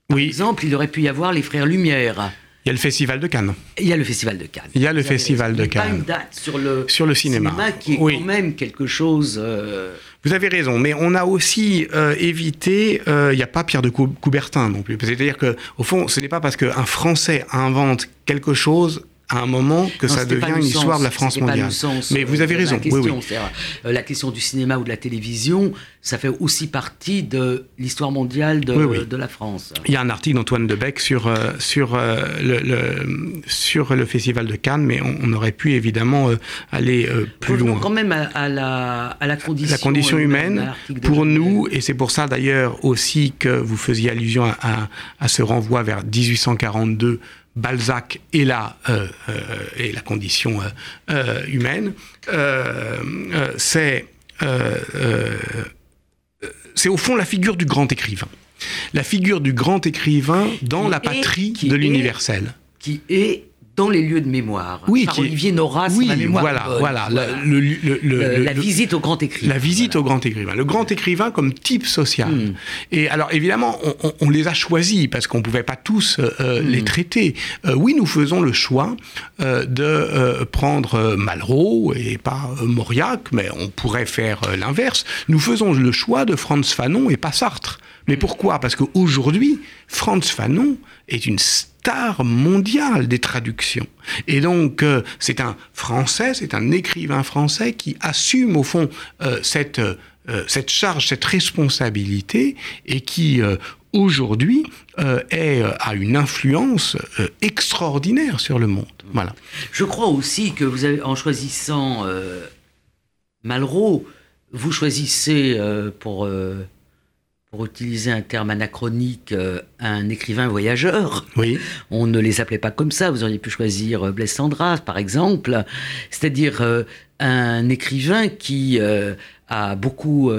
Par exemple, il aurait pu y avoir les Frères Lumière. Il y a le Festival de Cannes. Il y a le Festival de Cannes. Il y a le Festival de Cannes. Pas une date sur le, sur le cinéma. qui est quand même quelque chose. Euh, Vous avez raison, mais on a aussi euh, évité. Euh, il n'y a pas Pierre de Coubertin non plus. C'est-à-dire que, au fond, ce n'est pas parce qu'un Français invente quelque chose à un moment que ça devient une histoire de la France mondiale. Mais vous avez raison. La question, oui, euh, la question du cinéma ou de la télévision, ça fait aussi partie de l'histoire mondiale de, de, la France. Il y a un article d'Antoine Debec sur, euh, sur, euh, le, sur le Festival de Cannes, mais on, aurait pu évidemment aller plus loin. quand même à, la, à la, condition, la condition humaine. pour nous, et c'est pour ça d'ailleurs aussi que vous faisiez allusion à, à ce renvoi vers 1842 Balzac et la, euh, et la condition humaine, c'est c'est au fond la figure du grand écrivain. La figure du grand écrivain dans la patrie de l'universel. Qui est dans les lieux de mémoire. Oui, par Olivier Nora, oui, mémoire voilà, voilà, Le, la visite au grand écrivain. La visite au grand écrivain. Le grand écrivain comme type social. Hmm. Et alors évidemment, on, les a choisis parce qu'on ne pouvait pas tous euh, euh, hmm. les traiter. Euh, oui, nous faisons le choix de prendre Malraux et pas Mauriac, mais on pourrait faire l'inverse. Nous faisons le choix de Franz Fanon et pas Sartre. Mais pourquoi? Parce qu'aujourd'hui, Franz Fanon est une star mondiale des traductions. Et donc, euh, c'est un Français, c'est un écrivain français qui assume au fond euh, cette, euh, cette charge, cette responsabilité, et qui aujourd'hui est, a une influence extraordinaire sur le monde. Voilà. Je crois aussi que vous avez, en choisissant Malraux, vous choisissez pour pour utiliser un terme anachronique, euh, un écrivain voyageur. Oui. On ne les appelait pas comme ça. Vous auriez pu choisir euh, Blaise Sandras, par exemple. C'est-à-dire euh, un écrivain qui a beaucoup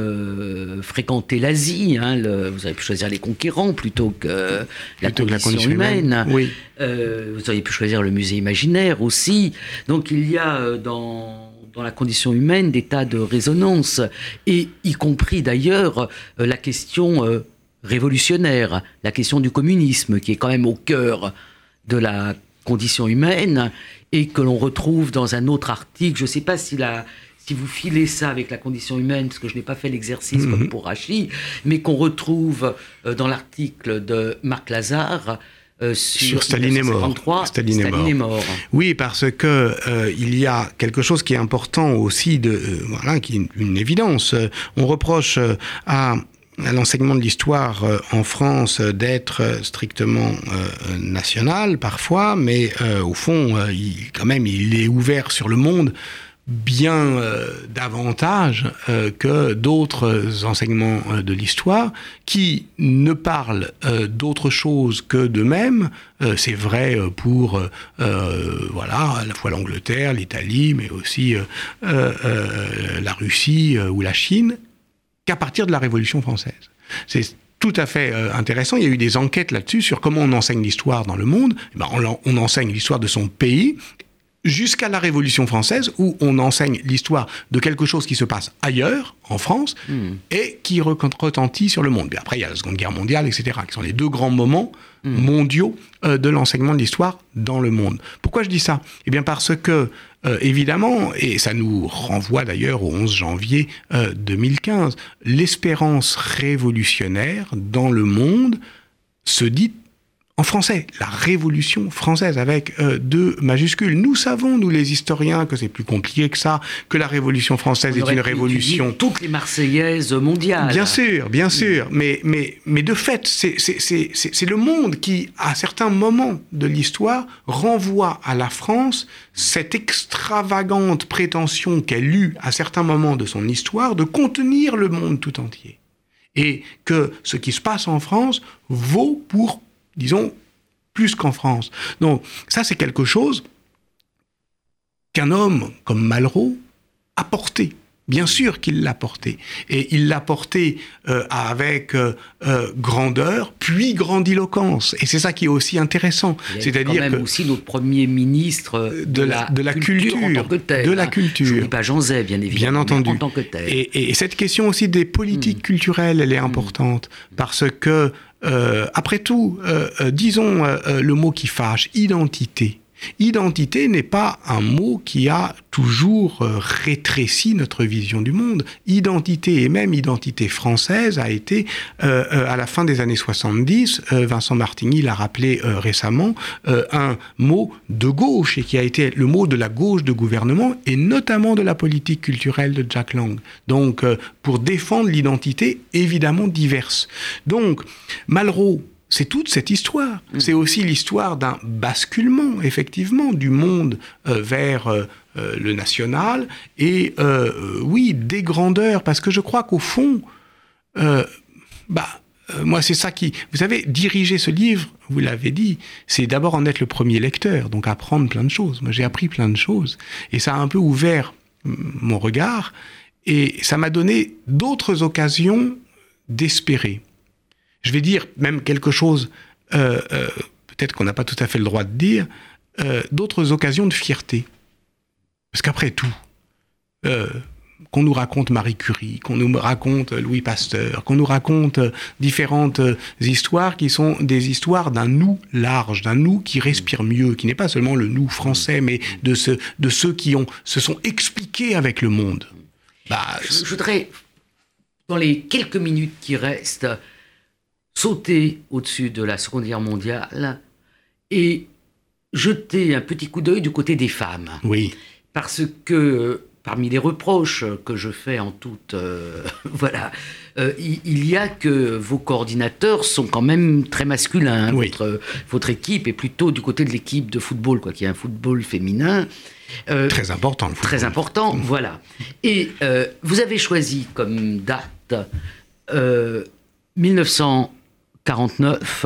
fréquenté l'Asie. Hein, vous auriez pu choisir Les Conquérants plutôt que La, condition, humaine. Oui. vous auriez pu choisir Le Musée imaginaire aussi. Donc il y a dans dans la condition humaine des tas de résonances, et y compris d'ailleurs euh, la question euh, révolutionnaire, la question du communisme, qui est quand même au cœur de la condition humaine, et que l'on retrouve dans un autre article. Je ne sais pas si la, si vous filez ça avec la condition humaine, parce que je n'ai pas fait l'exercice comme mhm. pour Rachid, mais qu'on retrouve euh, dans l'article de Marc Lazare, euh, sur, Staline, est mort. Staline, est mort. Oui, parce que euh, il y a quelque chose qui est important aussi, de, euh, voilà, qui est une, évidence. On reproche à à l'enseignement de l'histoire en France d'être strictement national parfois, mais au fond, il, quand même, il est ouvert sur le monde bien euh, davantage euh, que d'autres enseignements euh, de l'histoire qui ne parlent d'autre chose que d'eux-mêmes. C'est vrai pour voilà à la fois l'Angleterre, l'Italie, mais aussi la Russie ou la Chine, qu'à partir de la Révolution française. C'est tout à fait intéressant. Il y a eu des enquêtes là-dessus sur comment on enseigne l'histoire dans le monde. Eh ben, on, on, enseigne l'histoire de son pays jusqu'à la Révolution française, où on enseigne l'histoire de quelque chose qui se passe ailleurs, en France, hmm. et qui retentit sur le monde. Puis après, il y a la Seconde Guerre mondiale, etc., qui sont les deux grands moments hmm. mondiaux euh, de l'enseignement de l'histoire dans le monde. Pourquoi je dis ça? Eh bien parce que, euh, évidemment, et ça nous renvoie d'ailleurs au 11 janvier 2015, euh, l'espérance révolutionnaire dans le monde se dit en français, la Révolution française avec euh, deux majuscules. Nous savons, nous les historiens, que c'est plus compliqué que ça, que la Révolution française est une révolution. Toutes les Marseillaises mondiales. Bien sûr, bien sûr, mais, mais, mais de fait, c'est le monde qui, à certains moments de l'histoire, renvoie à la France cette extravagante prétention qu'elle eut à certains moments de son histoire de contenir le monde tout entier. Et que ce qui se passe en France vaut pour disons, plus qu'en France. Donc ça, c'est quelque chose qu'un homme comme Malraux a porté. Bien sûr qu'il l'a porté. Et il l'a porté euh, avec euh, euh, grandeur, puis grandiloquence. Et c'est ça qui est aussi intéressant. C'est-à-dire que aussi notre premier ministre de, la, de la culture, de la culture. Je ne dis pas Jean Zay, bien évidemment. Bien entendu. En tant que tel. Et, cette question aussi des politiques hmm. culturelles, elle est hmm. importante parce que après tout, disons le mot qui fâche, identité. Identité n'est pas un mot qui a toujours euh, rétréci notre vision du monde. Identité et même identité française a été, euh, euh, à la fin des années 70, Vincent Martigny l'a rappelé récemment, un mot de gauche et qui a été le mot de la gauche de gouvernement et notamment de la politique culturelle de Jack Lang. Donc, pour défendre l'identité évidemment diverse. Donc, Malraux c'est toute cette histoire. Mm. C'est aussi l'histoire d'un basculement, effectivement, du monde euh, vers euh, euh, le national et, oui, des grandeurs. Parce que je crois qu'au fond, bah, moi, c'est ça qui. Vous savez, diriger ce livre, vous l'avez dit, c'est d'abord en être le premier lecteur, donc apprendre plein de choses. Moi, j'ai appris plein de choses. Et ça a un peu ouvert mon regard. Et ça m'a donné d'autres occasions d'espérer je vais dire même quelque chose, euh, euh, peut-être qu'on n'a pas tout à fait le droit de dire, euh, d'autres occasions de fierté. Parce qu'après tout, qu'on nous raconte Marie Curie, qu'on nous raconte Louis Pasteur, qu'on nous raconte différentes histoires qui sont des histoires d'un nous large, d'un nous qui respire mieux, qui n'est pas seulement le nous français, mais de, ce, de ceux qui se sont expliqués avec le monde. Bah, je voudrais, dans les quelques minutes qui restent, sauter au-dessus de la Seconde Guerre mondiale et jeter un petit coup d'œil du côté des femmes. Oui. Parce que parmi les reproches que je fais en toute euh, voilà euh, il, y a que vos coordinateurs sont quand même très masculins. Votre, votre équipe est plutôt du côté de l'équipe de football quoi qui est un football féminin. Euh, très important très important voilà. Et vous avez choisi comme date 1900 49,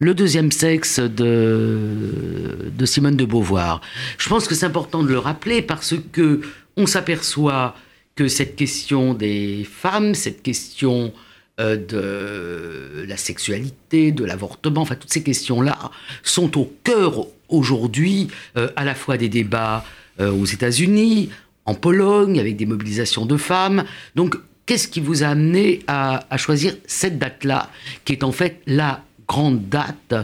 le deuxième sexe de, Simone de Beauvoir. Je pense que c'est important de le rappeler parce que on s'aperçoit que cette question des femmes, cette question euh, de la sexualité, de l'avortement, enfin toutes ces questions-là sont au cœur aujourd'hui euh, à la fois des débats euh, aux États-Unis, en Pologne, avec des mobilisations de femmes. Donc Qu'est-ce qui vous a amené à, choisir cette date-là, qui est en fait la grande date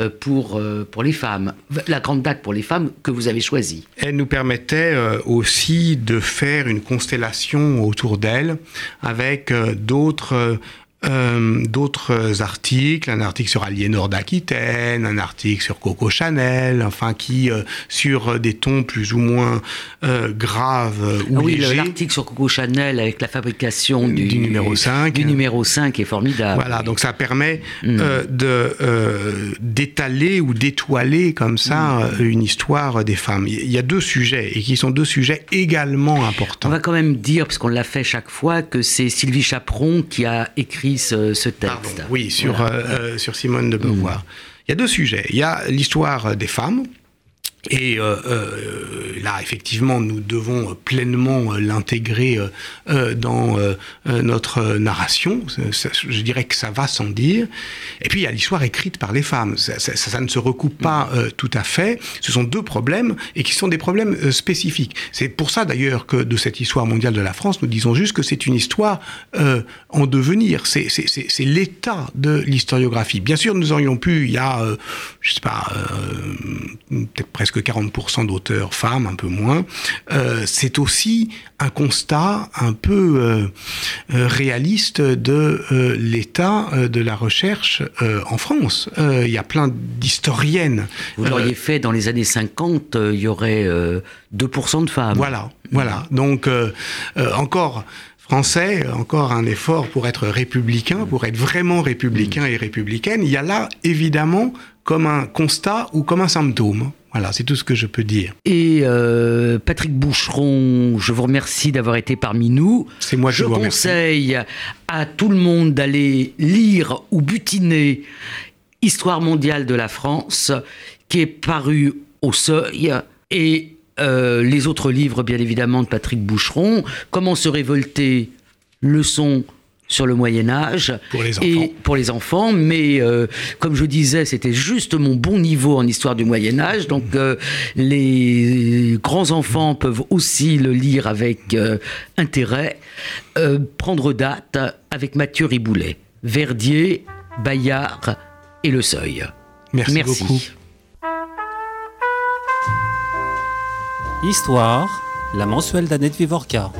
euh, pour, euh, pour les femmes, la grande date pour les femmes que vous avez choisie. Elle nous permettait euh, aussi de faire une constellation autour d'elle avec d'autres euh, d'autres articles, un article sur Aliénor d'Aquitaine, un article sur Coco Chanel, enfin qui euh, sur des tons plus ou moins euh, graves ou ah oui, l'article sur Coco Chanel avec la fabrication du, numéro 5 du numéro 5 est formidable. Voilà, donc ça permet mm. de d'étaler ou d'étoiler comme ça mm. une histoire des femmes. Il y a deux sujets et qui sont deux sujets également importants. On va quand même dire parce qu'on l'a fait chaque fois que c'est Sylvie Chaperon qui a écrit ce, texte. oui, sur, euh, euh, sur Simone de Beauvoir. Mm. Il y a deux sujets. Il y a l'histoire des femmes, et euh, euh, là, effectivement, nous devons pleinement euh, l'intégrer dans notre narration. je dirais que ça va sans dire. Et puis, il y a l'histoire écrite par les femmes. Ça, ne se recoupe pas tout à fait. Ce sont deux problèmes et qui sont des problèmes spécifiques. C'est pour ça, d'ailleurs, que de cette histoire mondiale de la France, nous disons juste que c'est une histoire en devenir. C'est l'état de l'historiographie. Bien sûr, nous aurions pu, il y a, je sais pas, peut-être presque que 40% d'auteurs femmes, un peu moins, euh, c'est aussi un constat un peu euh, euh, réaliste de l'état de la recherche en France. Il y a plein d'historiennes. Vous l'auriez fait dans les années 50, il y aurait 2% de femmes. Voilà, voilà. Donc encore français, encore un effort pour être républicain, pour être vraiment républicain et républicaine. Il y a là, évidemment, comme un constat ou comme un symptôme. Voilà, c'est tout ce que je peux dire. Et euh, Patrick Boucheron, je vous remercie d'avoir été parmi nous. C'est moi je vous conseille à tout le monde d'aller lire ou butiner Histoire mondiale de la France, qui est paru au seuil, et euh, les autres livres, bien évidemment, de Patrick Boucheron, Comment se révolter, leçon sur le Moyen Âge pour les enfants. et pour les enfants. Mais euh, comme je disais, c'était juste mon bon niveau en histoire du Moyen Âge. Donc euh, les grands enfants peuvent aussi le lire avec euh, intérêt. prendre date avec Mathieu Riboulet. Verdier, Bayard et Le Seuil. Merci, beaucoup. Histoire, la mensuelle d'Annette Vivorca.